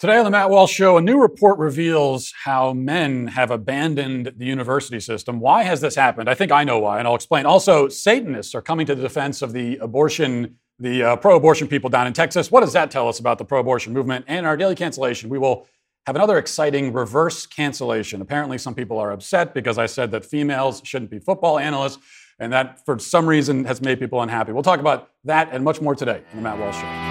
Today on the Matt Walsh Show, a new report reveals how men have abandoned the university system. Why has this happened? I think I know why, and I'll explain. Also, Satanists are coming to the defense of the abortion, the uh, pro-abortion people down in Texas. What does that tell us about the pro-abortion movement and our daily cancellation? We will have another exciting reverse cancellation. Apparently, some people are upset because I said that females shouldn't be football analysts, and that for some reason has made people unhappy. We'll talk about that and much more today on the Matt Walsh Show.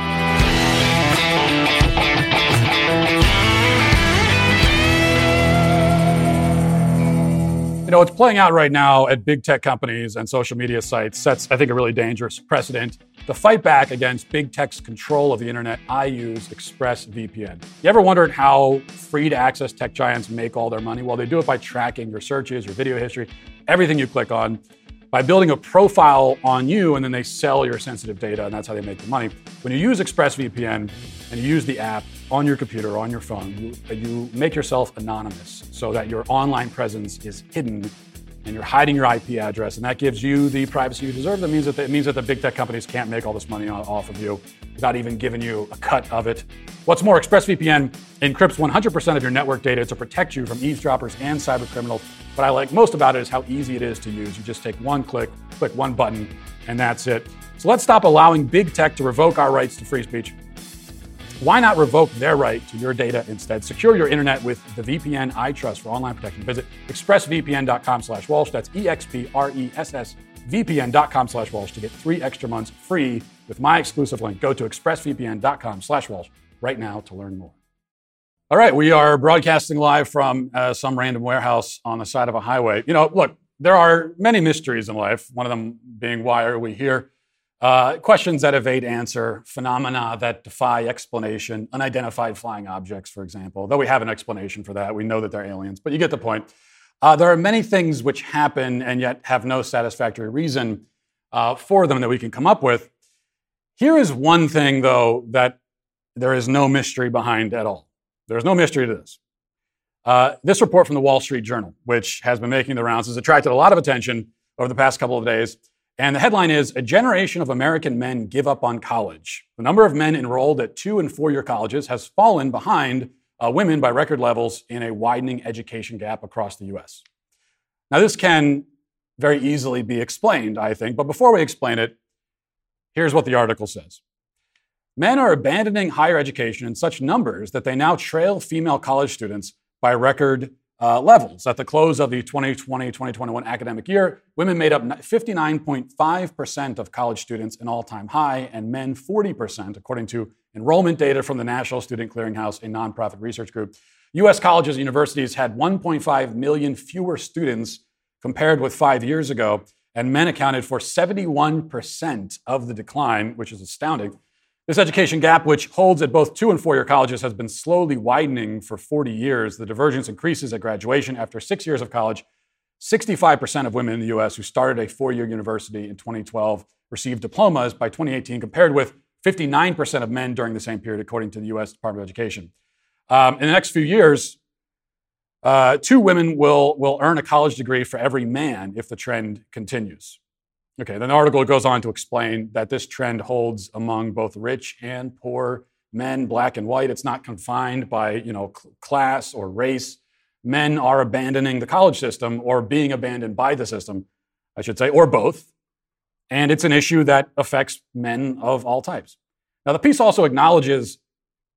You know, what's playing out right now at big tech companies and social media sites sets, I think, a really dangerous precedent. To fight back against big tech's control of the internet, I use ExpressVPN. You ever wondered how free to access tech giants make all their money? Well, they do it by tracking your searches, your video history, everything you click on, by building a profile on you, and then they sell your sensitive data, and that's how they make the money. When you use ExpressVPN and you use the app, on your computer, or on your phone, you, you make yourself anonymous so that your online presence is hidden and you're hiding your IP address, and that gives you the privacy you deserve. That means that the, it means that the big tech companies can't make all this money off of you without even giving you a cut of it. What's more, ExpressVPN encrypts 100% of your network data to protect you from eavesdroppers and cyber criminals. What I like most about it is how easy it is to use. You just take one click, click one button, and that's it. So let's stop allowing big tech to revoke our rights to free speech why not revoke their right to your data instead? Secure your internet with the VPN I trust for online protection. Visit expressvpn.com slash Walsh. That's E-X-P-R-E-S-S vpn.com slash Walsh to get three extra months free with my exclusive link. Go to expressvpn.com slash Walsh right now to learn more. All right, we are broadcasting live from uh, some random warehouse on the side of a highway. You know, look, there are many mysteries in life, one of them being why are we here? Uh, questions that evade answer, phenomena that defy explanation, unidentified flying objects, for example. Though we have an explanation for that, we know that they're aliens, but you get the point. Uh, there are many things which happen and yet have no satisfactory reason uh, for them that we can come up with. Here is one thing, though, that there is no mystery behind at all. There's no mystery to this. Uh, this report from the Wall Street Journal, which has been making the rounds, has attracted a lot of attention over the past couple of days. And the headline is A Generation of American Men Give Up on College. The number of men enrolled at two and four year colleges has fallen behind uh, women by record levels in a widening education gap across the US. Now, this can very easily be explained, I think, but before we explain it, here's what the article says. Men are abandoning higher education in such numbers that they now trail female college students by record uh, levels. At the close of the 2020 2021 academic year, women made up 59.5% of college students, an all time high, and men 40%, according to enrollment data from the National Student Clearinghouse, a nonprofit research group. U.S. colleges and universities had 1.5 million fewer students compared with five years ago, and men accounted for 71% of the decline, which is astounding. This education gap, which holds at both two and four year colleges, has been slowly widening for 40 years. The divergence increases at graduation. After six years of college, 65% of women in the US who started a four year university in 2012 received diplomas by 2018, compared with 59% of men during the same period, according to the US Department of Education. Um, in the next few years, uh, two women will, will earn a college degree for every man if the trend continues. Okay, then the article goes on to explain that this trend holds among both rich and poor men, black and white. It's not confined by, you know, class or race. Men are abandoning the college system or being abandoned by the system, I should say, or both. And it's an issue that affects men of all types. Now, the piece also acknowledges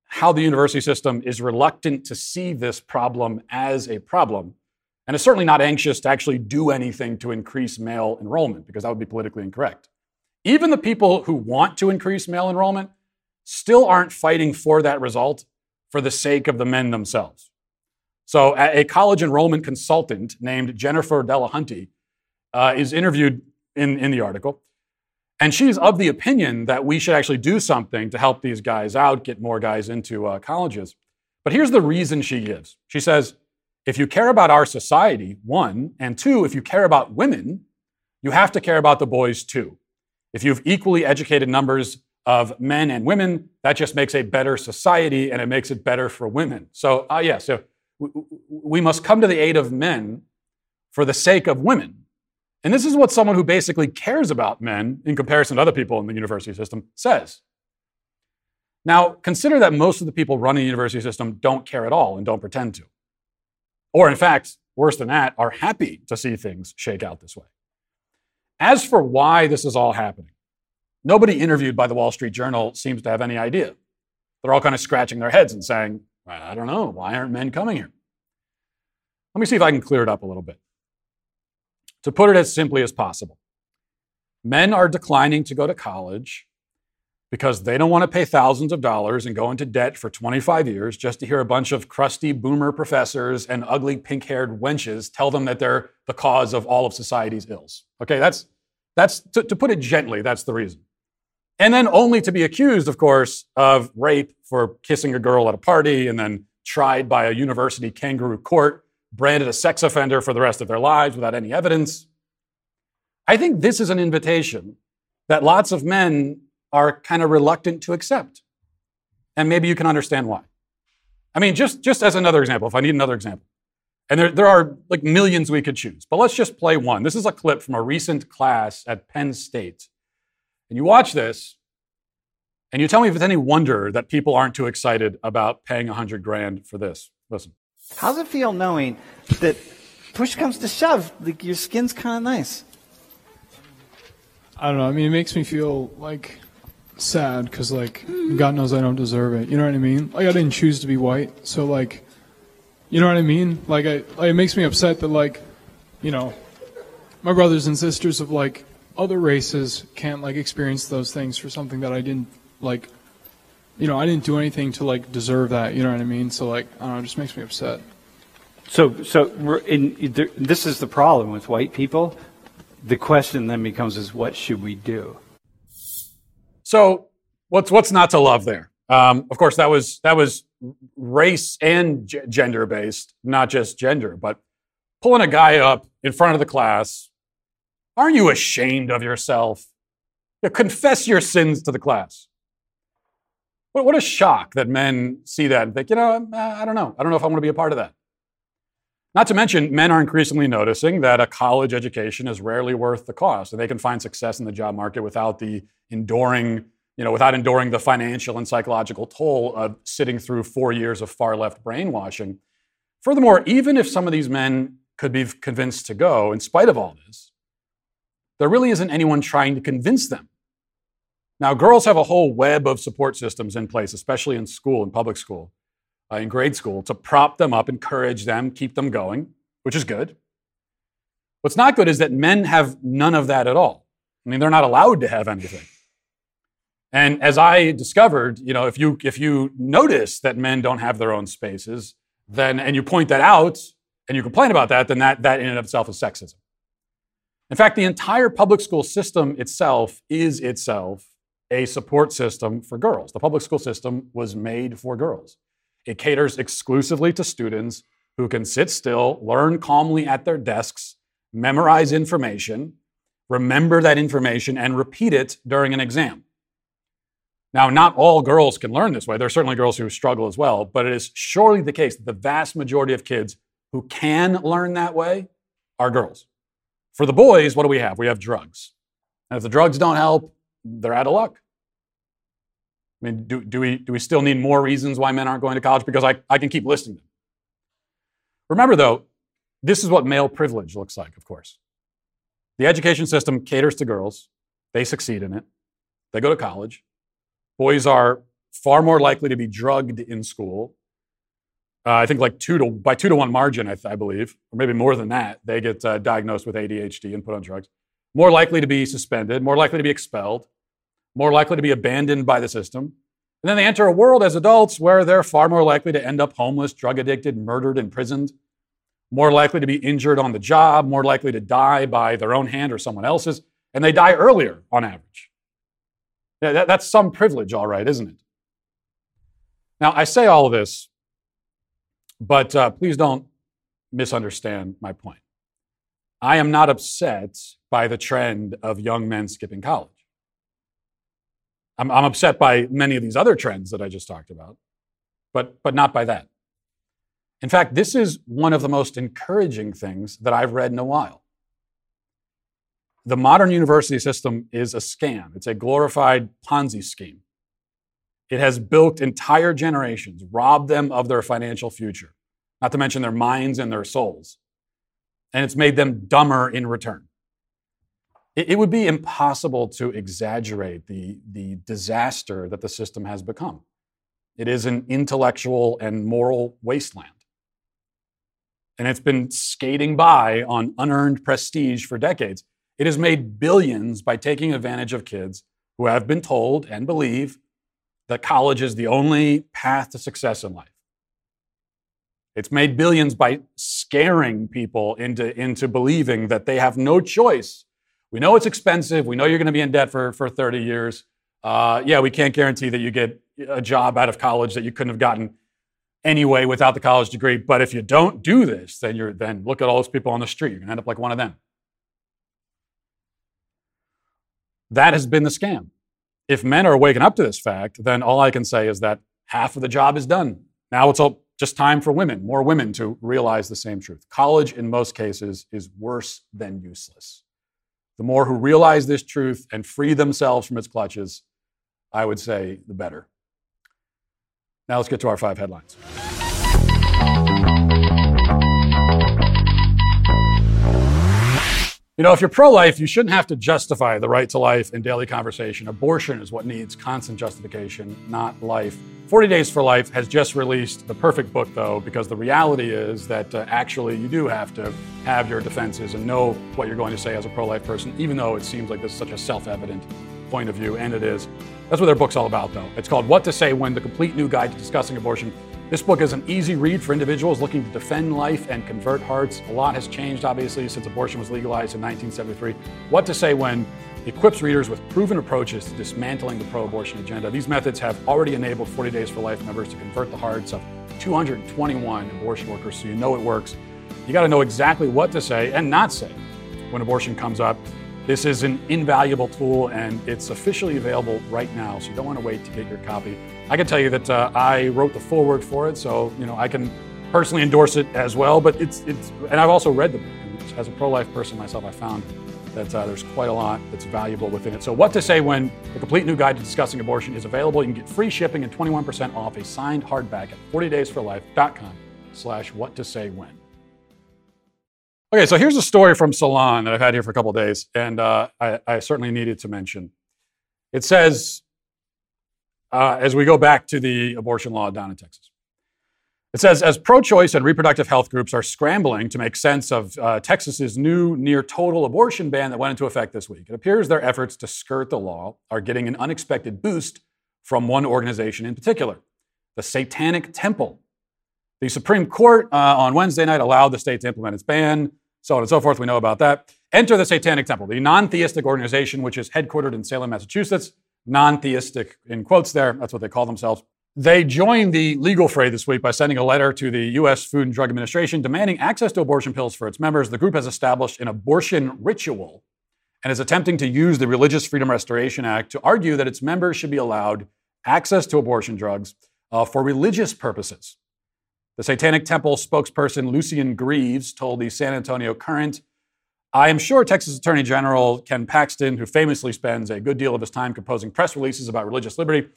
how the university system is reluctant to see this problem as a problem and is certainly not anxious to actually do anything to increase male enrollment because that would be politically incorrect. Even the people who want to increase male enrollment still aren't fighting for that result for the sake of the men themselves. So, a college enrollment consultant named Jennifer Delahunty uh, is interviewed in, in the article. And she's of the opinion that we should actually do something to help these guys out, get more guys into uh, colleges. But here's the reason she gives. She says, if you care about our society, one, and two, if you care about women, you have to care about the boys too. If you have equally educated numbers of men and women, that just makes a better society and it makes it better for women. So, uh, yeah, so we must come to the aid of men for the sake of women. And this is what someone who basically cares about men in comparison to other people in the university system says. Now, consider that most of the people running the university system don't care at all and don't pretend to. Or, in fact, worse than that, are happy to see things shake out this way. As for why this is all happening, nobody interviewed by the Wall Street Journal seems to have any idea. They're all kind of scratching their heads and saying, I don't know, why aren't men coming here? Let me see if I can clear it up a little bit. To put it as simply as possible, men are declining to go to college because they don't want to pay thousands of dollars and go into debt for 25 years just to hear a bunch of crusty boomer professors and ugly pink haired wenches tell them that they're the cause of all of society's ills. Okay, that's, that's to, to put it gently, that's the reason. And then only to be accused, of course, of rape for kissing a girl at a party and then tried by a university kangaroo court branded a sex offender for the rest of their lives without any evidence. I think this is an invitation that lots of men are kind of reluctant to accept. And maybe you can understand why. I mean, just, just as another example, if I need another example, and there, there are like millions we could choose, but let's just play one. This is a clip from a recent class at Penn State. And you watch this, and you tell me if it's any wonder that people aren't too excited about paying 100 grand for this. Listen. How's it feel knowing that push comes to shove, like your skin's kind of nice? I don't know. I mean, it makes me feel like sad because, like, God knows I don't deserve it. You know what I mean? Like, I didn't choose to be white, so like, you know what I mean? Like, I, like, it makes me upset that like, you know, my brothers and sisters of like other races can't like experience those things for something that I didn't like you know, I didn't do anything to like deserve that. You know what I mean? So like, I don't know, it just makes me upset. So, so in, this is the problem with white people. The question then becomes: Is what should we do? So, what's what's not to love there? Um, of course, that was that was race and g- gender based, not just gender. But pulling a guy up in front of the class, aren't you ashamed of yourself? You confess your sins to the class. What, what a shock that men see that and think, you know, I don't know. I don't know if I want to be a part of that. Not to mention, men are increasingly noticing that a college education is rarely worth the cost, and they can find success in the job market without the enduring, you know, without enduring the financial and psychological toll of sitting through four years of far left brainwashing. Furthermore, even if some of these men could be convinced to go, in spite of all this, there really isn't anyone trying to convince them now, girls have a whole web of support systems in place, especially in school, in public school, uh, in grade school, to prop them up, encourage them, keep them going, which is good. What's not good is that men have none of that at all. I mean, they're not allowed to have anything. And as I discovered, you know, if you if you notice that men don't have their own spaces, then and you point that out and you complain about that, then that, that in and of itself is sexism. In fact, the entire public school system itself is itself a support system for girls. The public school system was made for girls. It caters exclusively to students who can sit still, learn calmly at their desks, memorize information, remember that information, and repeat it during an exam. Now, not all girls can learn this way. There are certainly girls who struggle as well, but it is surely the case that the vast majority of kids who can learn that way are girls. For the boys, what do we have? We have drugs. And if the drugs don't help, they're out of luck. I mean, do, do, we, do we still need more reasons why men aren't going to college? Because I, I can keep listing them. Remember, though, this is what male privilege looks like, of course. The education system caters to girls, they succeed in it, they go to college. Boys are far more likely to be drugged in school. Uh, I think like two to by two to one margin, I, th- I believe, or maybe more than that. They get uh, diagnosed with ADHD and put on drugs. More likely to be suspended, more likely to be expelled more likely to be abandoned by the system. And then they enter a world as adults where they're far more likely to end up homeless, drug addicted, murdered, imprisoned, more likely to be injured on the job, more likely to die by their own hand or someone else's, and they die earlier on average. Yeah, that, that's some privilege, all right, isn't it? Now, I say all of this, but uh, please don't misunderstand my point. I am not upset by the trend of young men skipping college. I'm, I'm upset by many of these other trends that I just talked about, but, but not by that. In fact, this is one of the most encouraging things that I've read in a while. The modern university system is a scam, it's a glorified Ponzi scheme. It has bilked entire generations, robbed them of their financial future, not to mention their minds and their souls. And it's made them dumber in return. It, would be impossible to exaggerate the, the disaster that the system has become. It is an intellectual and moral wasteland and it's been skating by on unearned prestige for decades. It has made billions by taking advantage of kids who have been told and believe that college is the only path to success in life. It's made billions by scaring people into, into believing that they have no choice. We know it's expensive. We know you're going to be in debt for, for 30 years. Uh, yeah, we can't guarantee that you get a job out of college that you couldn't have gotten anyway without the college degree. But if you don't do this, then you're then look at all those people on the street. You're gonna end up like one of them. That has been the scam. If men are waking up to this fact, then all I can say is that half of the job is done. Now it's all just time for women, more women to realize the same truth. College, in most cases, is worse than useless. The more who realize this truth and free themselves from its clutches, I would say, the better. Now let's get to our five headlines. You know, if you're pro life, you shouldn't have to justify the right to life in daily conversation. Abortion is what needs constant justification, not life. 40 Days for Life has just released the perfect book, though, because the reality is that uh, actually you do have to have your defenses and know what you're going to say as a pro life person, even though it seems like this is such a self evident point of view, and it is. That's what their book's all about, though. It's called What to Say When The Complete New Guide to Discussing Abortion. This book is an easy read for individuals looking to defend life and convert hearts. A lot has changed, obviously, since abortion was legalized in 1973. What to Say When equips readers with proven approaches to dismantling the pro abortion agenda. These methods have already enabled 40 Days for Life members to convert the hearts of 221 abortion workers, so you know it works. You got to know exactly what to say and not say when abortion comes up. This is an invaluable tool and it's officially available right now, so you don't want to wait to get your copy. I can tell you that uh, I wrote the foreword for it, so you know I can personally endorse it as well. But it's it's and I've also read the book. As a pro-life person myself, I found that uh, there's quite a lot that's valuable within it. So, what to say when the complete new guide to discussing abortion is available? You can get free shipping and 21% off a signed hardback at 40daysforlife.com/slash what to say when. Okay, so here's a story from Salon that I've had here for a couple days, and uh, I, I, certainly needed to mention. It says, uh, as we go back to the abortion law down in Texas, it says, as pro choice and reproductive health groups are scrambling to make sense of uh, Texas's new near total abortion ban that went into effect this week, it appears their efforts to skirt the law are getting an unexpected boost from one organization in particular the Satanic Temple. The Supreme Court uh, on Wednesday night allowed the state to implement its ban so on and so forth. We know about that. Enter the Satanic Temple, the non theistic organization which is headquartered in Salem, Massachusetts. Non theistic, in quotes there, that's what they call themselves. They joined the legal fray this week by sending a letter to the U.S. Food and Drug Administration demanding access to abortion pills for its members. The group has established an abortion ritual and is attempting to use the Religious Freedom Restoration Act to argue that its members should be allowed access to abortion drugs uh, for religious purposes. The Satanic Temple spokesperson Lucien Greaves told the San Antonio Current, I am sure Texas Attorney General Ken Paxton, who famously spends a good deal of his time composing press releases about religious liberty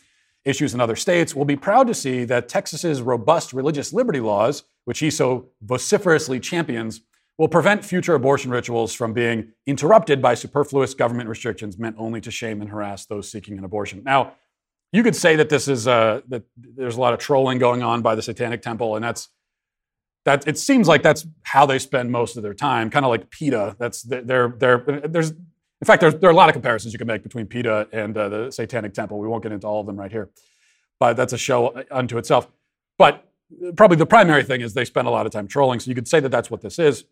issues in other states, will be proud to see that Texas's robust religious liberty laws, which he so vociferously champions, will prevent future abortion rituals from being interrupted by superfluous government restrictions meant only to shame and harass those seeking an abortion. Now, you could say that this is uh, that there's a lot of trolling going on by the Satanic Temple, and that's that. It seems like that's how they spend most of their time, kind of like PETA. That's they're they're there's in fact there's there are a lot of comparisons you can make between PETA and uh, the Satanic Temple. We won't get into all of them right here, but that's a show unto itself. But probably the primary thing is they spend a lot of time trolling. So you could say that that's what this is.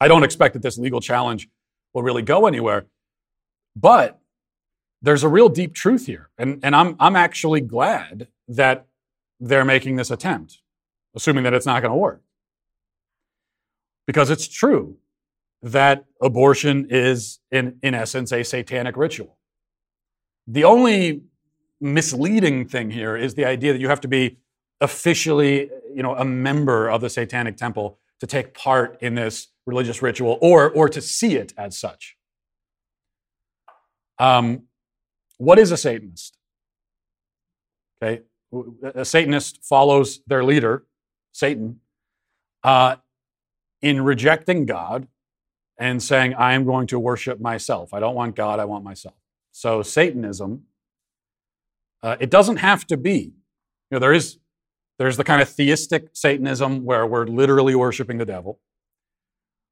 I don't expect that this legal challenge will really go anywhere, but there's a real deep truth here. And, and I'm, I'm actually glad that they're making this attempt, assuming that it's not going to work. Because it's true that abortion is, in, in essence, a satanic ritual. The only misleading thing here is the idea that you have to be officially, you know, a member of the Satanic Temple to take part in this religious ritual or, or to see it as such. Um, what is a Satanist? Okay, a Satanist follows their leader, Satan, uh, in rejecting God and saying, I am going to worship myself. I don't want God, I want myself. So, Satanism, uh, it doesn't have to be. You know, there is there's the kind of theistic Satanism where we're literally worshiping the devil.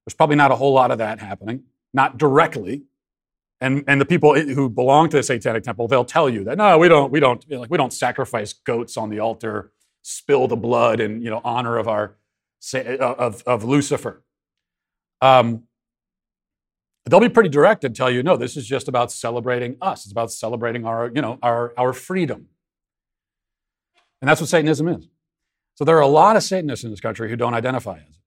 There's probably not a whole lot of that happening, not directly. And, and the people who belong to the Satanic Temple, they'll tell you that no, we don't, we don't, like we don't sacrifice goats on the altar, spill the blood in you know honor of our of, of Lucifer. Um, they'll be pretty direct and tell you, no, this is just about celebrating us. It's about celebrating our, you know, our, our freedom. And that's what Satanism is. So there are a lot of Satanists in this country who don't identify as.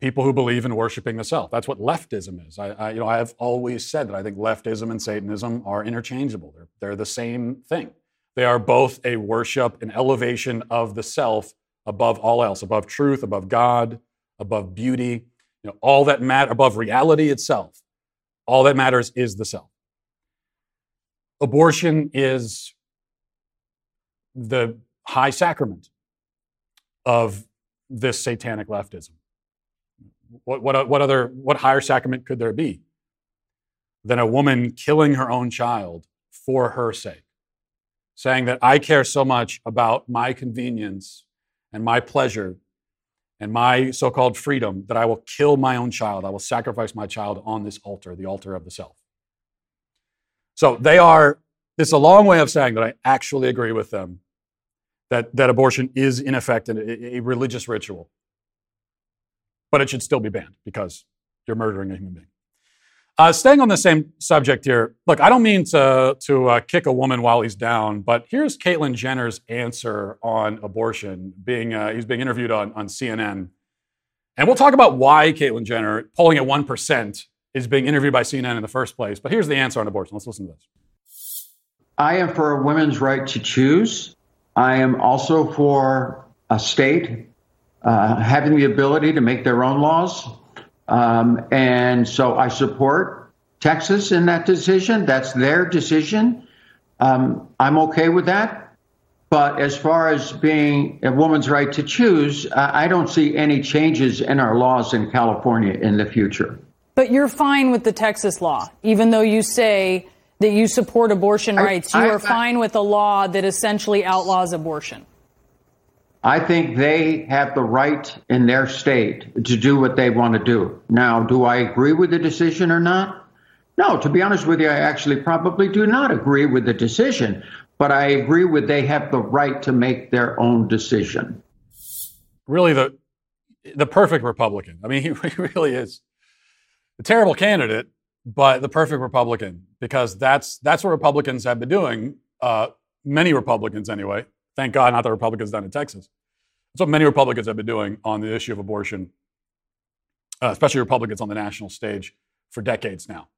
People who believe in worshiping the self. That's what leftism is. I, I, you know, I have always said that I think leftism and Satanism are interchangeable. They're, they're the same thing. They are both a worship, an elevation of the self above all else, above truth, above God, above beauty, you know, all that matter above reality itself. All that matters is the self. Abortion is the high sacrament of this satanic leftism. What, what, what other, what higher sacrament could there be than a woman killing her own child for her sake? Saying that I care so much about my convenience and my pleasure and my so called freedom that I will kill my own child. I will sacrifice my child on this altar, the altar of the self. So they are, it's a long way of saying that I actually agree with them that, that abortion is, in effect, a, a religious ritual. But it should still be banned because you're murdering a human being. Uh, staying on the same subject here, look, I don't mean to, to uh, kick a woman while he's down, but here's Caitlyn Jenner's answer on abortion. Being uh, he's being interviewed on, on CNN, and we'll talk about why Caitlyn Jenner, polling at one percent, is being interviewed by CNN in the first place. But here's the answer on abortion. Let's listen to this. I am for a woman's right to choose. I am also for a state uh, having the ability to make their own laws. Um, and so I support Texas in that decision. That's their decision. Um, I'm okay with that. But as far as being a woman's right to choose, I don't see any changes in our laws in California in the future. But you're fine with the Texas law, even though you say that you support abortion rights. You I, are fine with a law that essentially outlaws abortion. I think they have the right in their state to do what they want to do. Now, do I agree with the decision or not? No, to be honest with you, I actually probably do not agree with the decision, but I agree with they have the right to make their own decision. Really, the the perfect Republican. I mean, he really is a terrible candidate, but the perfect Republican because that's that's what Republicans have been doing. Uh, many Republicans, anyway. Thank God, not the Republicans down in Texas. That's what many Republicans have been doing on the issue of abortion, uh, especially Republicans on the national stage for decades now.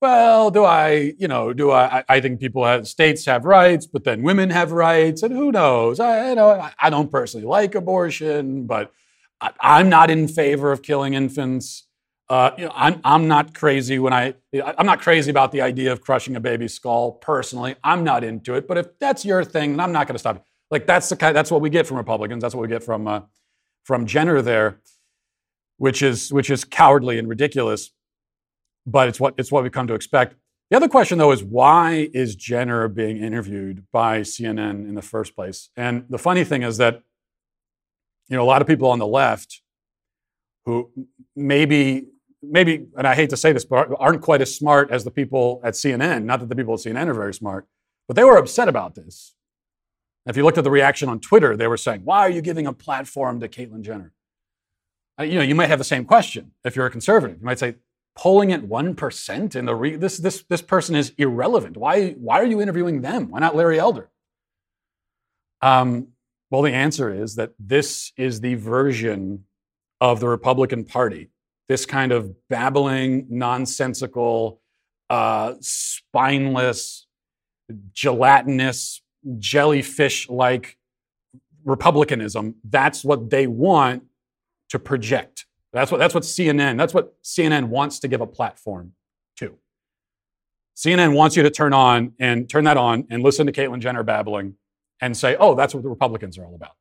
Well, do I, you know, do I? I think people have states have rights, but then women have rights, and who knows? I, you know, I don't personally like abortion, but I, I'm not in favor of killing infants. Uh, you know, I'm, I'm not crazy when I, I'm not crazy about the idea of crushing a baby's skull personally. I'm not into it. But if that's your thing, then I'm not going to stop you. Like that's the kind, that's what we get from Republicans. That's what we get from, uh, from Jenner there, which is, which is cowardly and ridiculous. But it's what, it's what we come to expect. The other question, though, is why is Jenner being interviewed by CNN in the first place? And the funny thing is that, you know, a lot of people on the left who maybe maybe, and I hate to say this, but aren't quite as smart as the people at CNN. Not that the people at CNN are very smart, but they were upset about this. If you looked at the reaction on Twitter, they were saying, "Why are you giving a platform to Caitlyn Jenner?" You know, you might have the same question if you're a conservative. You might say, polling at 1% in the re- this this this person is irrelevant. Why why are you interviewing them? Why not Larry Elder? Um, well, the answer is that this is the version of the Republican Party. This kind of babbling, nonsensical, uh, spineless, gelatinous, jellyfish like republicanism. That's what they want to project. That's what, that's what CNN, that's what CNN wants to give a platform to. CNN wants you to turn on and turn that on and listen to Caitlyn Jenner babbling and say, oh, that's what the Republicans are all about.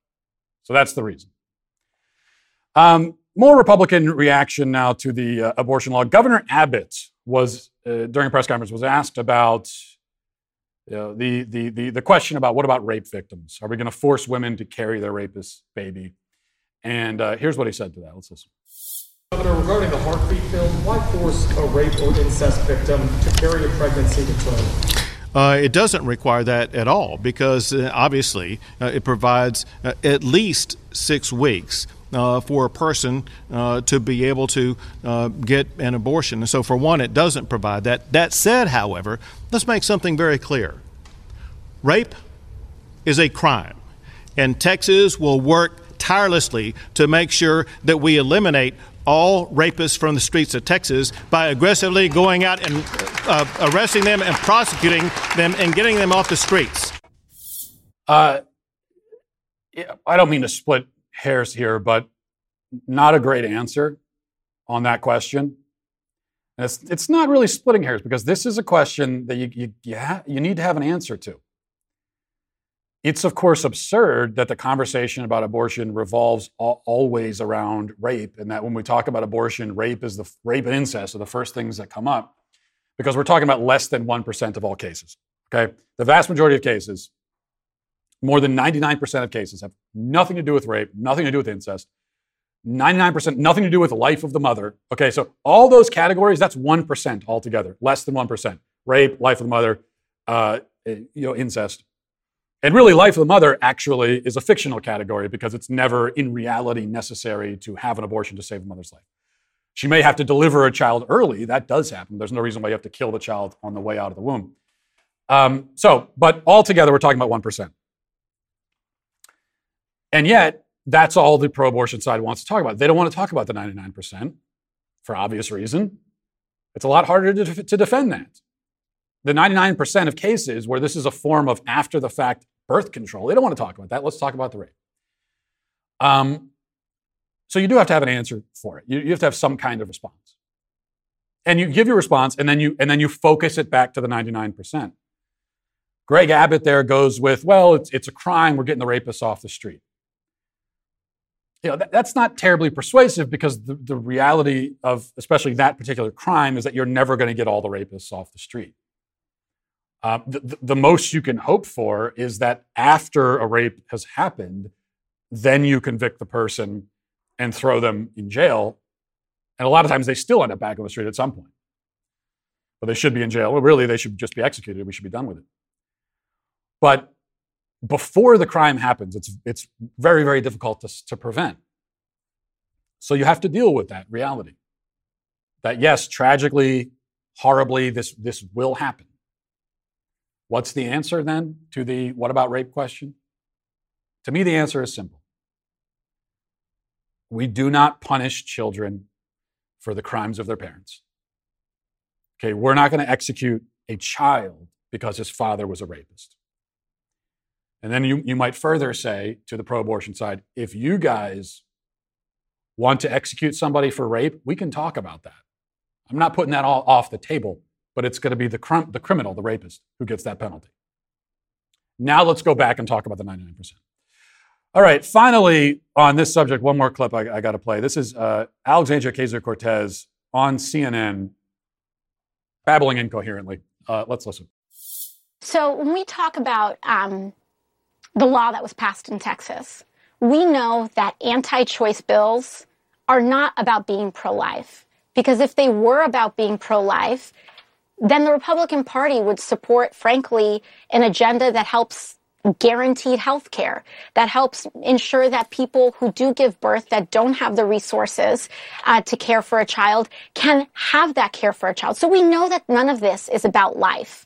So that's the reason. Um, more Republican reaction now to the uh, abortion law. Governor Abbott was, uh, during a press conference, was asked about you know, the, the, the, the question about what about rape victims? Are we going to force women to carry their rapist baby? And uh, here's what he said to that. Let's listen. Governor, regarding the Heartbeat bill, why force a rape or incest victim to carry a pregnancy to term? Uh, it doesn't require that at all because uh, obviously uh, it provides uh, at least six weeks uh, for a person uh, to be able to get an abortion. And so, for one, it doesn't provide that. That said, however, let's make something very clear rape is a crime, and Texas will work tirelessly to make sure that we eliminate all rapists from the streets of Texas by aggressively going out and uh, arresting them and prosecuting them and getting them off the streets? Uh, I don't mean to split hairs here, but not a great answer on that question. And it's, it's not really splitting hairs because this is a question that you, you, you, ha- you need to have an answer to. It's, of course, absurd that the conversation about abortion revolves always around rape, and that when we talk about abortion, rape is the rape and incest are the first things that come up, because we're talking about less than one percent of all cases. Okay, the vast majority of cases, more than ninety-nine percent of cases, have nothing to do with rape, nothing to do with incest. 99% nothing to do with the life of the mother. Okay, so all those categories, that's 1% altogether, less than 1%. Rape, life of the mother, uh, you know, incest. And really, life of the mother actually is a fictional category because it's never in reality necessary to have an abortion to save a mother's life. She may have to deliver a child early. That does happen. There's no reason why you have to kill the child on the way out of the womb. Um, so, but altogether, we're talking about 1%. And yet, that's all the pro abortion side wants to talk about. They don't want to talk about the 99% for obvious reason. It's a lot harder to, to defend that. The 99% of cases where this is a form of after the fact birth control. They don't want to talk about that. Let's talk about the rape. Um, so you do have to have an answer for it. You, you have to have some kind of response. And you give your response, and then you and then you focus it back to the 99%. Greg Abbott there goes with, well, it's, it's a crime. We're getting the rapists off the street. You know, that, that's not terribly persuasive because the, the reality of especially that particular crime is that you're never going to get all the rapists off the street. Uh, the, the most you can hope for is that after a rape has happened, then you convict the person and throw them in jail. And a lot of times they still end up back on the street at some point. But they should be in jail. Well, really, they should just be executed. We should be done with it. But before the crime happens, it's, it's very, very difficult to, to prevent. So you have to deal with that reality. That yes, tragically, horribly, this, this will happen. What's the answer then to the what about rape question? To me, the answer is simple. We do not punish children for the crimes of their parents. Okay, we're not going to execute a child because his father was a rapist. And then you, you might further say to the pro abortion side if you guys want to execute somebody for rape, we can talk about that. I'm not putting that all off the table but it's going to be the, the criminal, the rapist, who gets that penalty. Now let's go back and talk about the 99%. All right, finally, on this subject, one more clip I, I got to play. This is uh, Alexandria Ocasio Cortez on CNN, babbling incoherently. Uh, let's listen. So, when we talk about um, the law that was passed in Texas, we know that anti choice bills are not about being pro life. Because if they were about being pro life, then the Republican Party would support, frankly, an agenda that helps guaranteed health care that helps ensure that people who do give birth that don't have the resources uh, to care for a child can have that care for a child. So we know that none of this is about life.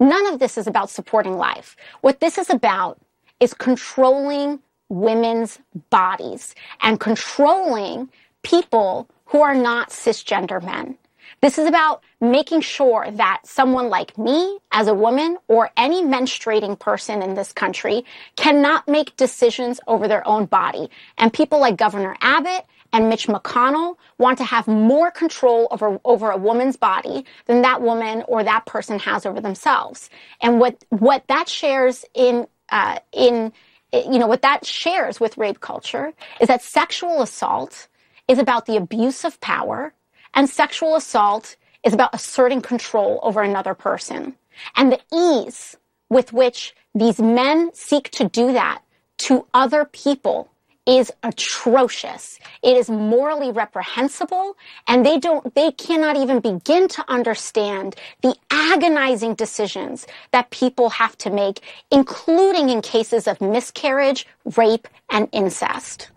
None of this is about supporting life. What this is about is controlling women's bodies and controlling people who are not cisgender men. This is about making sure that someone like me as a woman or any menstruating person in this country cannot make decisions over their own body. And people like Governor Abbott and Mitch McConnell want to have more control over, over a woman's body than that woman or that person has over themselves. And what, what that shares in, uh, in, you know, what that shares with rape culture is that sexual assault is about the abuse of power and sexual assault is about asserting control over another person. And the ease with which these men seek to do that to other people is atrocious. It is morally reprehensible and they don't, they cannot even begin to understand the agonizing decisions that people have to make, including in cases of miscarriage, rape, and incest.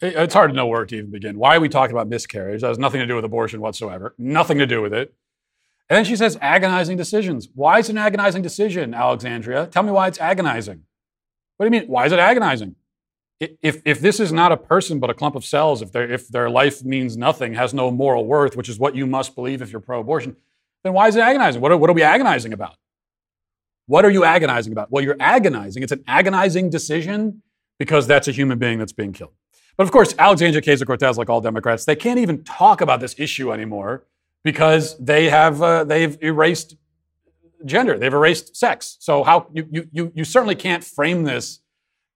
It's hard to know where to even begin. Why are we talking about miscarriage? That has nothing to do with abortion whatsoever. Nothing to do with it. And then she says agonizing decisions. Why is it an agonizing decision, Alexandria? Tell me why it's agonizing. What do you mean? Why is it agonizing? If, if this is not a person but a clump of cells, if, if their life means nothing, has no moral worth, which is what you must believe if you're pro abortion, then why is it agonizing? What are, what are we agonizing about? What are you agonizing about? Well, you're agonizing. It's an agonizing decision because that's a human being that's being killed. But of course, Alexandria Ocasio Cortez, like all Democrats, they can't even talk about this issue anymore because they have uh, they've erased gender, they've erased sex. So how you, you you certainly can't frame this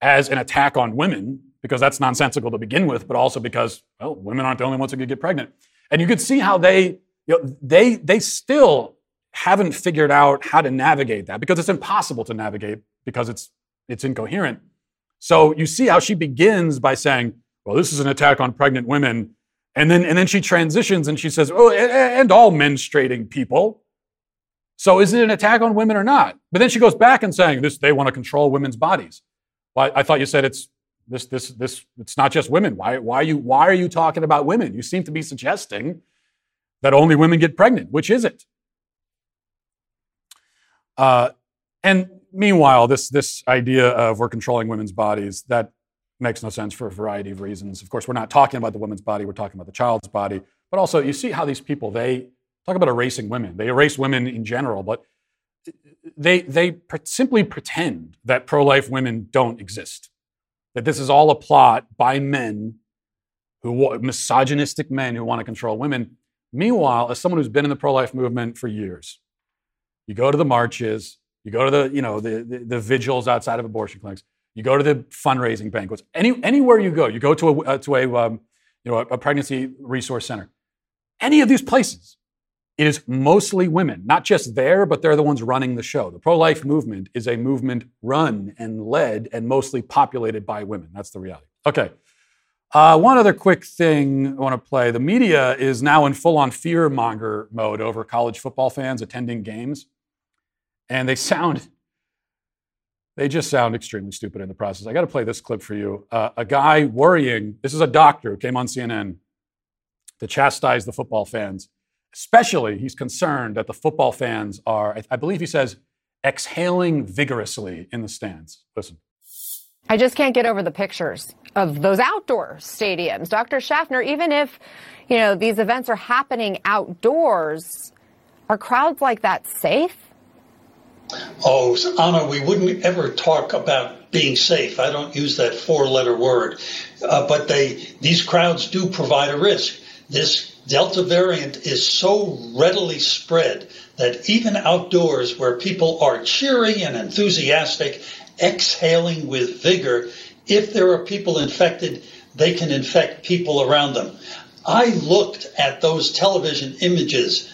as an attack on women because that's nonsensical to begin with, but also because well, women aren't the only ones who could get pregnant. And you could see how they you know, they they still haven't figured out how to navigate that because it's impossible to navigate because it's it's incoherent. So you see how she begins by saying, well, this is an attack on pregnant women. And then, and then she transitions and she says, oh, and all menstruating people. So is it an attack on women or not? But then she goes back and saying this, they want to control women's bodies. Well, I, thought you said it's this, this, this, it's not just women. Why, why, are you, why are you talking about women? You seem to be suggesting that only women get pregnant. Which is it? Uh, and meanwhile, this, this idea of we're controlling women's bodies, that makes no sense for a variety of reasons. Of course, we're not talking about the woman's body, we're talking about the child's body. But also, you see how these people, they talk about erasing women. They erase women in general, but they, they simply pretend that pro life women don't exist. That this is all a plot by men who, misogynistic men who want to control women. Meanwhile, as someone who's been in the pro life movement for years, you go to the marches, you go to the, you know, the, the, the vigils outside of abortion clinics, you go to the fundraising banquets. Any, anywhere you go, you go to a, uh, to a, um, you know, a pregnancy resource center. Any of these places, it is mostly women, not just there, but they're the ones running the show. The pro life movement is a movement run and led and mostly populated by women. That's the reality. Okay. Uh, one other quick thing I want to play. The media is now in full on fear monger mode over college football fans attending games. And they sound they just sound extremely stupid in the process. I got to play this clip for you. Uh, a guy worrying, this is a doctor who came on CNN to chastise the football fans. Especially, he's concerned that the football fans are, I, I believe he says, exhaling vigorously in the stands. Listen. I just can't get over the pictures of those outdoor stadiums. Dr. Schaffner, even if, you know, these events are happening outdoors, are crowds like that safe? Oh, Anna, we wouldn't ever talk about being safe. I don't use that four-letter word, uh, but they these crowds do provide a risk. This Delta variant is so readily spread that even outdoors, where people are cheery and enthusiastic, exhaling with vigor, if there are people infected, they can infect people around them. I looked at those television images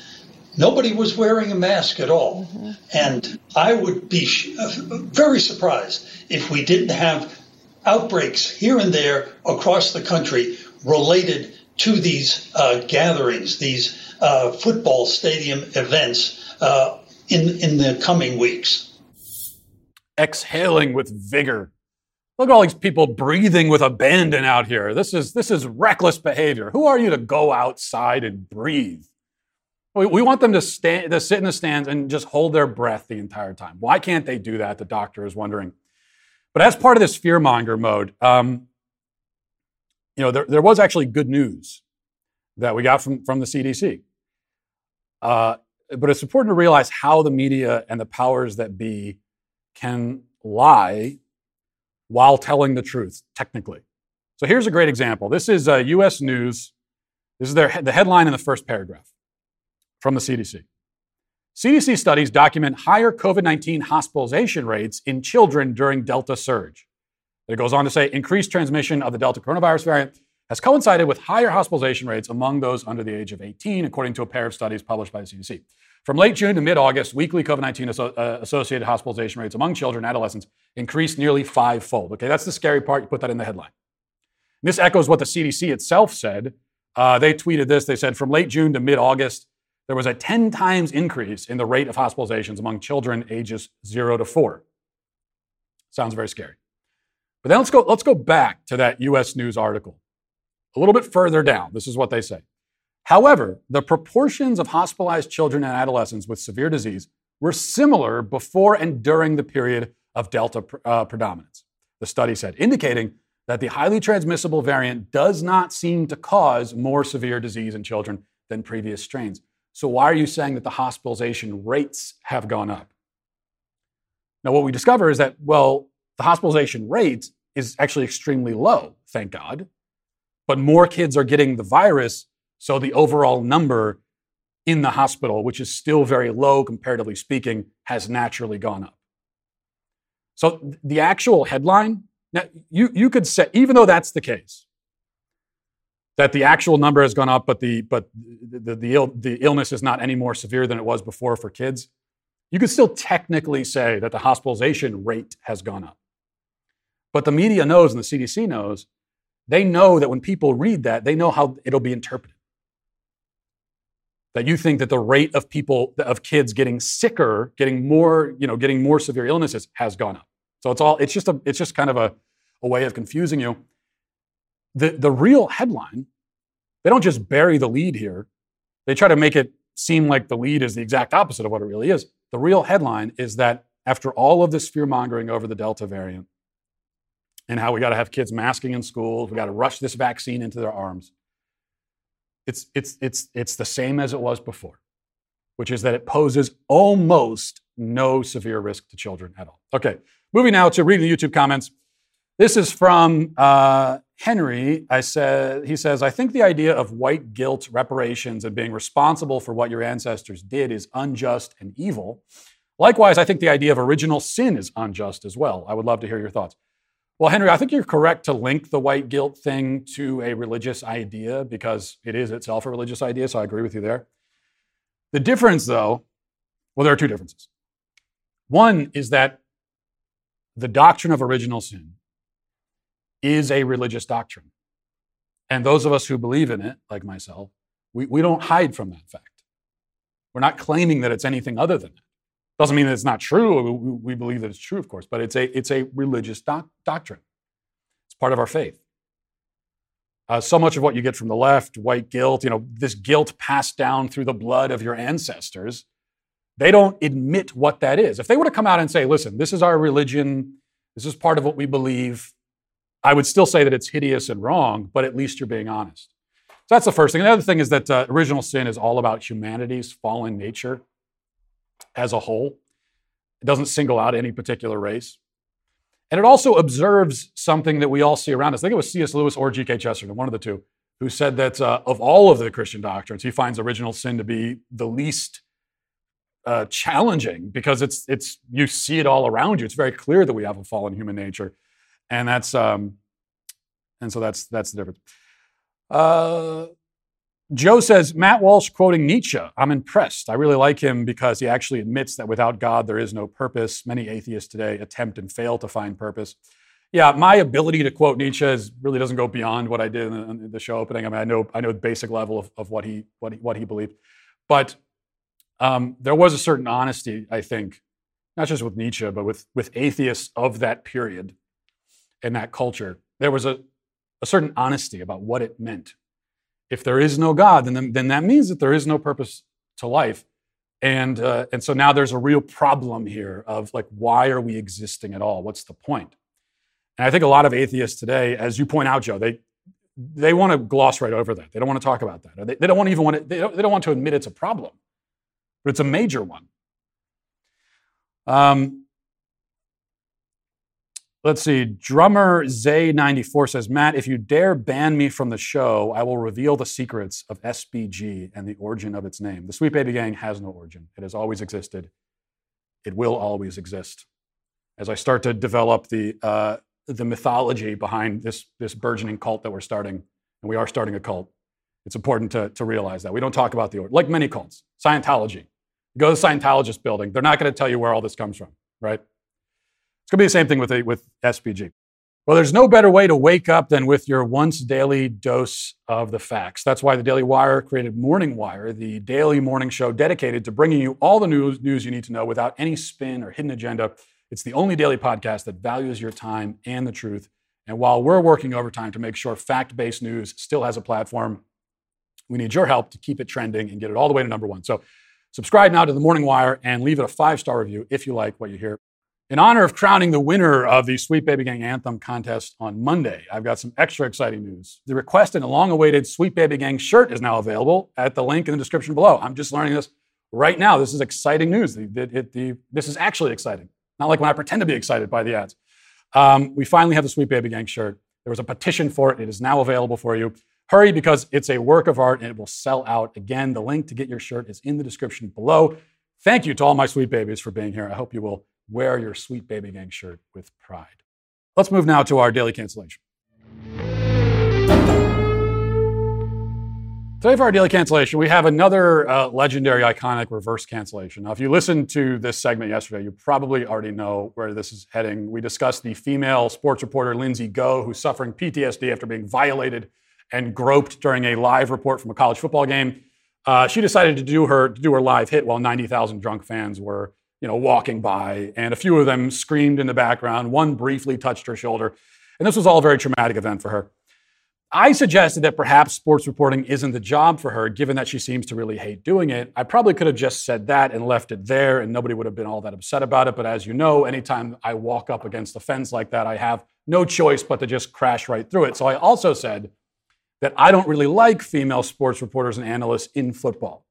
nobody was wearing a mask at all. Mm-hmm. And I would be uh, very surprised if we didn't have outbreaks here and there across the country related to these uh, gatherings, these uh, football stadium events uh, in, in the coming weeks. exhaling with vigor. Look at all these people breathing with abandon out here. This is, this is reckless behavior. Who are you to go outside and breathe? We, we want them to, stand, to sit in the stands and just hold their breath the entire time. Why can't they do that? The doctor is wondering. But as part of this fearmonger mode, um, you know, there, there was actually good news that we got from, from the CDC. Uh, but it's important to realize how the media and the powers that be can lie while telling the truth, technically. So here's a great example. This is uh, US News. This is their, the headline in the first paragraph from the CDC. CDC studies document higher COVID 19 hospitalization rates in children during Delta surge. It goes on to say increased transmission of the Delta coronavirus variant has coincided with higher hospitalization rates among those under the age of 18, according to a pair of studies published by the CDC. From late June to mid August, weekly COVID 19 uh, associated hospitalization rates among children and adolescents increased nearly fivefold. Okay, that's the scary part. You put that in the headline. This echoes what the CDC itself said. Uh, they tweeted this. They said from late June to mid August, there was a 10 times increase in the rate of hospitalizations among children ages 0 to 4. Sounds very scary. But then let's go, let's go back to that US News article. A little bit further down, this is what they say. However, the proportions of hospitalized children and adolescents with severe disease were similar before and during the period of Delta uh, predominance, the study said, indicating that the highly transmissible variant does not seem to cause more severe disease in children than previous strains. So, why are you saying that the hospitalization rates have gone up? Now, what we discover is that, well, the hospitalization rate is actually extremely low, thank God. But more kids are getting the virus so the overall number in the hospital, which is still very low comparatively speaking, has naturally gone up. So the actual headline, now you, you could say, even though that's the case, that the actual number has gone up, but the but the, the, Ill, the illness is not any more severe than it was before for kids, you could still technically say that the hospitalization rate has gone up. But the media knows and the CDC knows, they know that when people read that, they know how it'll be interpreted that you think that the rate of people of kids getting sicker, getting more, you know, getting more severe illnesses has gone up. So it's all it's just a it's just kind of a, a way of confusing you. The the real headline, they don't just bury the lead here. They try to make it seem like the lead is the exact opposite of what it really is. The real headline is that after all of this fear mongering over the Delta variant and how we got to have kids masking in schools, we got to rush this vaccine into their arms it's, it's, it's, it's the same as it was before, which is that it poses almost no severe risk to children at all. Okay, moving now to reading the YouTube comments. This is from uh, Henry. I said, he says, I think the idea of white guilt, reparations, and being responsible for what your ancestors did is unjust and evil. Likewise, I think the idea of original sin is unjust as well. I would love to hear your thoughts. Well, Henry, I think you're correct to link the white guilt thing to a religious idea because it is itself a religious idea, so I agree with you there. The difference, though, well, there are two differences. One is that the doctrine of original sin is a religious doctrine. And those of us who believe in it, like myself, we, we don't hide from that fact. We're not claiming that it's anything other than that. Doesn't mean that it's not true. We believe that it's true, of course, but it's a, it's a religious doc- doctrine. It's part of our faith. Uh, so much of what you get from the left, white guilt, you know, this guilt passed down through the blood of your ancestors, they don't admit what that is. If they were to come out and say, listen, this is our religion, this is part of what we believe, I would still say that it's hideous and wrong, but at least you're being honest. So that's the first thing. The other thing is that uh, original sin is all about humanity's fallen nature as a whole. It doesn't single out any particular race. And it also observes something that we all see around us. I think it was C.S. Lewis or G.K. Chesterton, one of the two, who said that uh, of all of the Christian doctrines, he finds original sin to be the least uh, challenging because it's it's you see it all around you. It's very clear that we have a fallen human nature, and that's um, and so that's that's the difference. Uh, Joe says, Matt Walsh quoting Nietzsche. I'm impressed. I really like him because he actually admits that without God, there is no purpose. Many atheists today attempt and fail to find purpose. Yeah, my ability to quote Nietzsche is, really doesn't go beyond what I did in the show opening. I mean, I know, I know the basic level of, of what, he, what, he, what he believed. But um, there was a certain honesty, I think, not just with Nietzsche, but with, with atheists of that period and that culture, there was a, a certain honesty about what it meant. If there is no God, then, then that means that there is no purpose to life. And, uh, and so now there's a real problem here of like, why are we existing at all? What's the point? And I think a lot of atheists today, as you point out, Joe, they, they want to gloss right over that. They don't want to talk about that. They, they don't want even want to, they don't, they don't want to admit it's a problem, but it's a major one. Um, let's see. Drummer Zay94 says, Matt, if you dare ban me from the show, I will reveal the secrets of SBG and the origin of its name. The Sweet Baby Gang has no origin. It has always existed. It will always exist. As I start to develop the uh, the mythology behind this this burgeoning cult that we're starting, and we are starting a cult, it's important to, to realize that we don't talk about the origin. Like many cults, Scientology, Go to the Scientologist building. They're not going to tell you where all this comes from, right? It's going to be the same thing with, with SBG. Well, there's no better way to wake up than with your once daily dose of the facts. That's why the Daily Wire created Morning Wire, the daily morning show dedicated to bringing you all the news, news you need to know without any spin or hidden agenda. It's the only daily podcast that values your time and the truth. And while we're working overtime to make sure fact based news still has a platform, we need your help to keep it trending and get it all the way to number one. So Subscribe now to the Morning Wire and leave it a five star review if you like what you hear. In honor of crowning the winner of the Sweet Baby Gang Anthem contest on Monday, I've got some extra exciting news. The requested and long awaited Sweet Baby Gang shirt is now available at the link in the description below. I'm just learning this right now. This is exciting news. The, the, the, this is actually exciting. Not like when I pretend to be excited by the ads. Um, we finally have the Sweet Baby Gang shirt. There was a petition for it. It is now available for you. Hurry because it's a work of art and it will sell out. Again, the link to get your shirt is in the description below. Thank you to all my sweet babies for being here. I hope you will wear your sweet baby gang shirt with pride. Let's move now to our daily cancellation. Today, for our daily cancellation, we have another uh, legendary, iconic reverse cancellation. Now, if you listened to this segment yesterday, you probably already know where this is heading. We discussed the female sports reporter Lindsay Go, who's suffering PTSD after being violated and groped during a live report from a college football game. Uh, she decided to do her to do her live hit while 90,000 drunk fans were, you know, walking by, and a few of them screamed in the background. One briefly touched her shoulder, and this was all a very traumatic event for her. I suggested that perhaps sports reporting isn't the job for her, given that she seems to really hate doing it. I probably could have just said that and left it there, and nobody would have been all that upset about it. But as you know, anytime I walk up against a fence like that, I have no choice but to just crash right through it. So I also said, that I don't really like female sports reporters and analysts in football.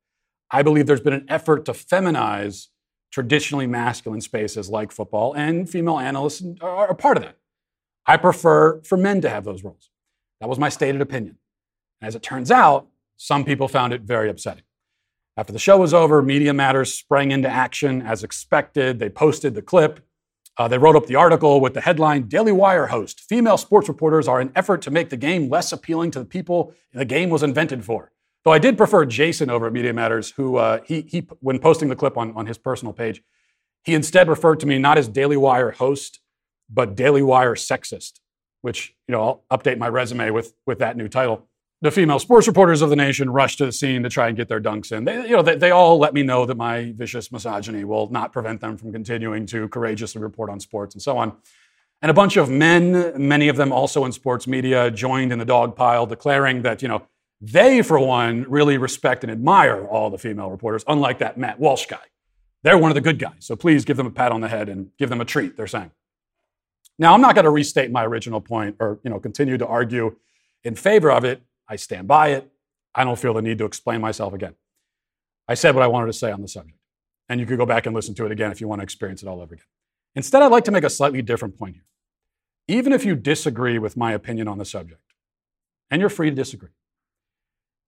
I believe there's been an effort to feminize traditionally masculine spaces like football, and female analysts are a part of that. I prefer for men to have those roles. That was my stated opinion. As it turns out, some people found it very upsetting. After the show was over, Media Matters sprang into action as expected. They posted the clip. Uh, they wrote up the article with the headline Daily Wire host Female sports reporters are an effort to make the game less appealing to the people the game was invented for. Though I did prefer Jason over at Media Matters, who, uh, he, he, when posting the clip on, on his personal page, he instead referred to me not as Daily Wire host, but Daily Wire sexist, which, you know, I'll update my resume with, with that new title the female sports reporters of the nation rushed to the scene to try and get their dunks in. They, you know, they, they, all let me know that my vicious misogyny will not prevent them from continuing to courageously report on sports and so on. And a bunch of men, many of them also in sports media, joined in the dog pile, declaring that, you know, they, for one, really respect and admire all the female reporters, unlike that Matt Walsh guy. They're one of the good guys. So please give them a pat on the head and give them a treat, they're saying. Now, I'm not going to restate my original point or, you know, continue to argue in favor of it I stand by it. I don't feel the need to explain myself again. I said what I wanted to say on the subject. And you could go back and listen to it again if you want to experience it all over again. Instead, I'd like to make a slightly different point here. Even if you disagree with my opinion on the subject, and you're free to disagree,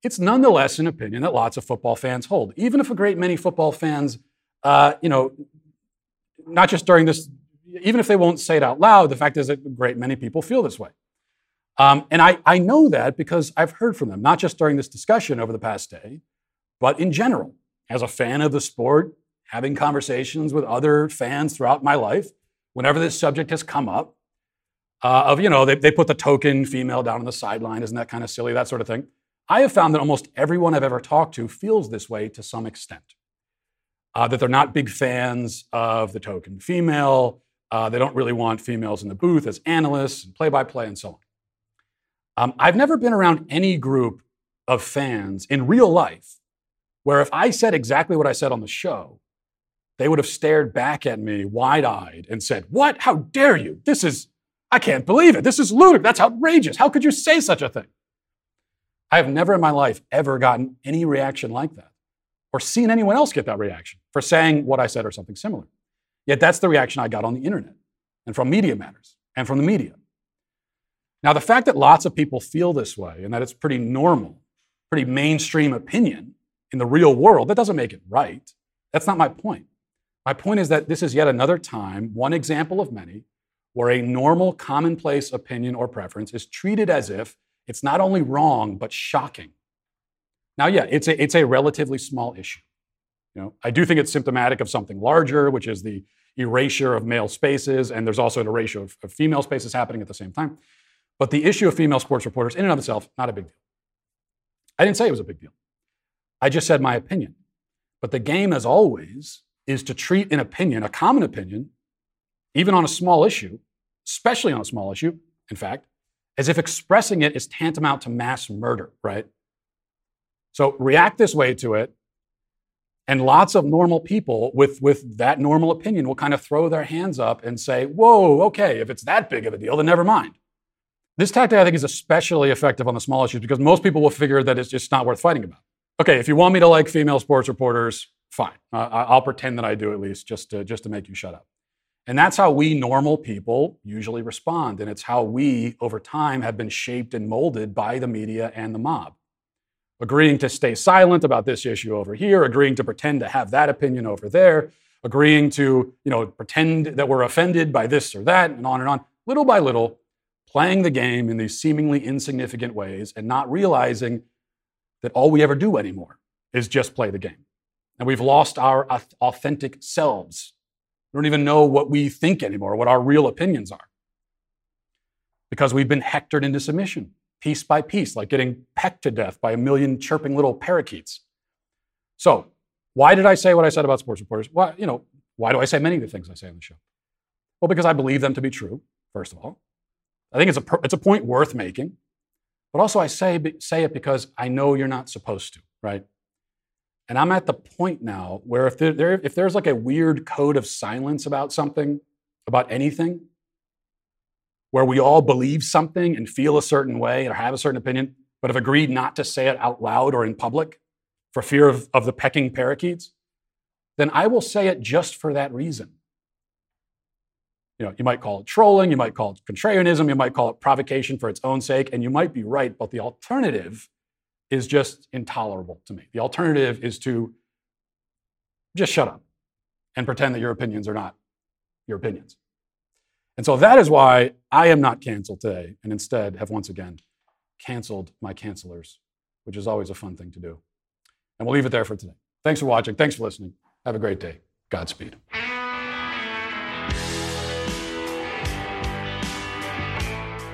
it's nonetheless an opinion that lots of football fans hold. Even if a great many football fans, uh, you know, not just during this, even if they won't say it out loud, the fact is that a great many people feel this way. Um, and I, I know that because I've heard from them, not just during this discussion over the past day, but in general. As a fan of the sport, having conversations with other fans throughout my life, whenever this subject has come up, uh, of, you know, they, they put the token female down on the sideline, isn't that kind of silly, that sort of thing. I have found that almost everyone I've ever talked to feels this way to some extent. uh, that they're not big fans of the token female. Uh, they don't really want females in the booth as analysts and play by play and so on. Um, I've never been around any group of fans in real life where if I said exactly what I said on the show, they would have stared back at me wide eyed and said, What? How dare you? This is, I can't believe it. This is ludicrous. That's outrageous. How could you say such a thing? I have never in my life ever gotten any reaction like that or seen anyone else get that reaction for saying what I said or something similar. Yet that's the reaction I got on the internet and from Media Matters and from the media. Now, the fact that lots of people feel this way and that it's pretty normal, pretty mainstream opinion in the real world, that doesn't make it right. That's not my point. My point is that this is yet another time, one example of many, where a normal, commonplace opinion or preference is treated as if it's not only wrong, but shocking. Now, yeah, it's a, it's a relatively small issue. You know, I do think it's symptomatic of something larger, which is the erasure of male spaces, and there's also an erasure of, of female spaces happening at the same time. But the issue of female sports reporters, in and of itself, not a big deal. I didn't say it was a big deal. I just said my opinion. But the game, as always, is to treat an opinion, a common opinion, even on a small issue, especially on a small issue, in fact, as if expressing it is tantamount to mass murder, right? So react this way to it, and lots of normal people with, with that normal opinion will kind of throw their hands up and say, whoa, okay, if it's that big of a deal, then never mind. This tactic, I think, is especially effective on the small issues because most people will figure that it's just not worth fighting about. Okay, if you want me to like female sports reporters, fine. Uh, I'll pretend that I do at least just to, just to make you shut up. And that's how we normal people usually respond. And it's how we, over time, have been shaped and molded by the media and the mob. Agreeing to stay silent about this issue over here, agreeing to pretend to have that opinion over there, agreeing to you know, pretend that we're offended by this or that, and on and on. Little by little, playing the game in these seemingly insignificant ways and not realizing that all we ever do anymore is just play the game. And we've lost our authentic selves. We don't even know what we think anymore, what our real opinions are. Because we've been hectored into submission, piece by piece, like getting pecked to death by a million chirping little parakeets. So, why did I say what I said about sports reporters? Well, you know, why do I say many of the things I say on the show? Well, because I believe them to be true, first of all. I think it's a, it's a point worth making. But also, I say, say it because I know you're not supposed to, right? And I'm at the point now where if, there, if there's like a weird code of silence about something, about anything, where we all believe something and feel a certain way or have a certain opinion, but have agreed not to say it out loud or in public for fear of, of the pecking parakeets, then I will say it just for that reason. You know, you might call it trolling, you might call it contrarianism, you might call it provocation for its own sake, and you might be right, but the alternative is just intolerable to me. The alternative is to just shut up and pretend that your opinions are not your opinions. And so that is why I am not canceled today and instead have once again canceled my cancelers, which is always a fun thing to do. And we'll leave it there for today. Thanks for watching. Thanks for listening. Have a great day. Godspeed.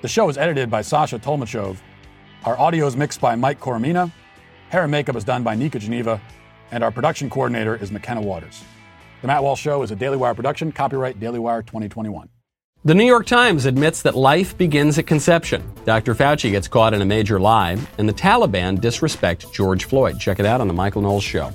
The show is edited by Sasha Tolmachov. Our audio is mixed by Mike Coromina. Hair and makeup is done by Nika Geneva. And our production coordinator is McKenna Waters. The Matt Walsh Show is a Daily Wire production, copyright Daily Wire 2021. The New York Times admits that life begins at conception. Dr. Fauci gets caught in a major lie, and the Taliban disrespect George Floyd. Check it out on The Michael Knowles Show.